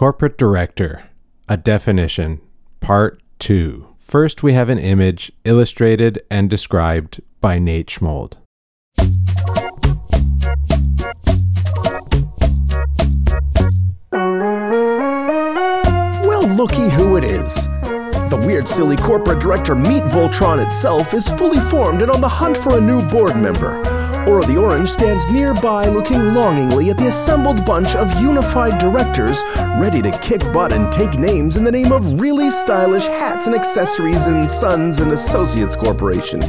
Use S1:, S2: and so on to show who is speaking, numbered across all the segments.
S1: Corporate Director, a definition, part two. First, we have an image illustrated and described by Nate Schmold.
S2: Well, looky who it is. The weird, silly corporate director Meat Voltron itself is fully formed and on the hunt for a new board member. Aura the Orange stands nearby looking longingly at the assembled bunch of unified directors ready to kick butt and take names in the name of really stylish hats and accessories and Sons and Associates Corporation,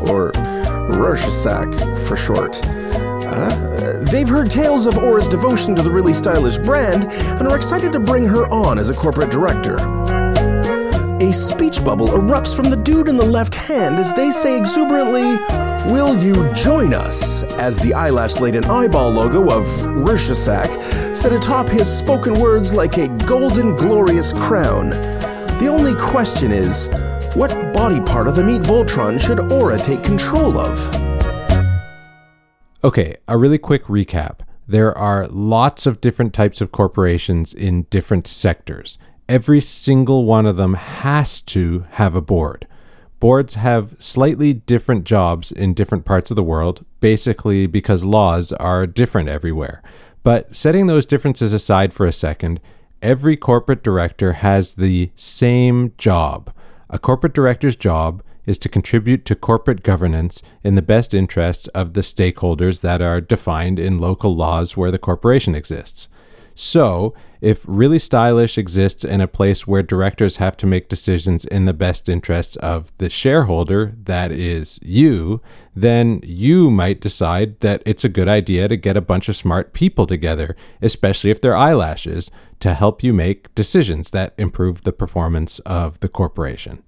S2: or Rorschach for short. Uh, they've heard tales of Aura's devotion to the really stylish brand and are excited to bring her on as a corporate director. A speech bubble erupts from the dude in the left hand as they say exuberantly, Will you join us? As the eyelash laden eyeball logo of Rorschach set atop his spoken words like a golden, glorious crown. The only question is, what body part of the meat Voltron should Aura take control of?
S1: Okay, a really quick recap. There are lots of different types of corporations in different sectors. Every single one of them has to have a board. Boards have slightly different jobs in different parts of the world, basically because laws are different everywhere. But setting those differences aside for a second, every corporate director has the same job. A corporate director's job is to contribute to corporate governance in the best interests of the stakeholders that are defined in local laws where the corporation exists. So, if really stylish exists in a place where directors have to make decisions in the best interests of the shareholder, that is you, then you might decide that it's a good idea to get a bunch of smart people together, especially if they're eyelashes, to help you make decisions that improve the performance of the corporation.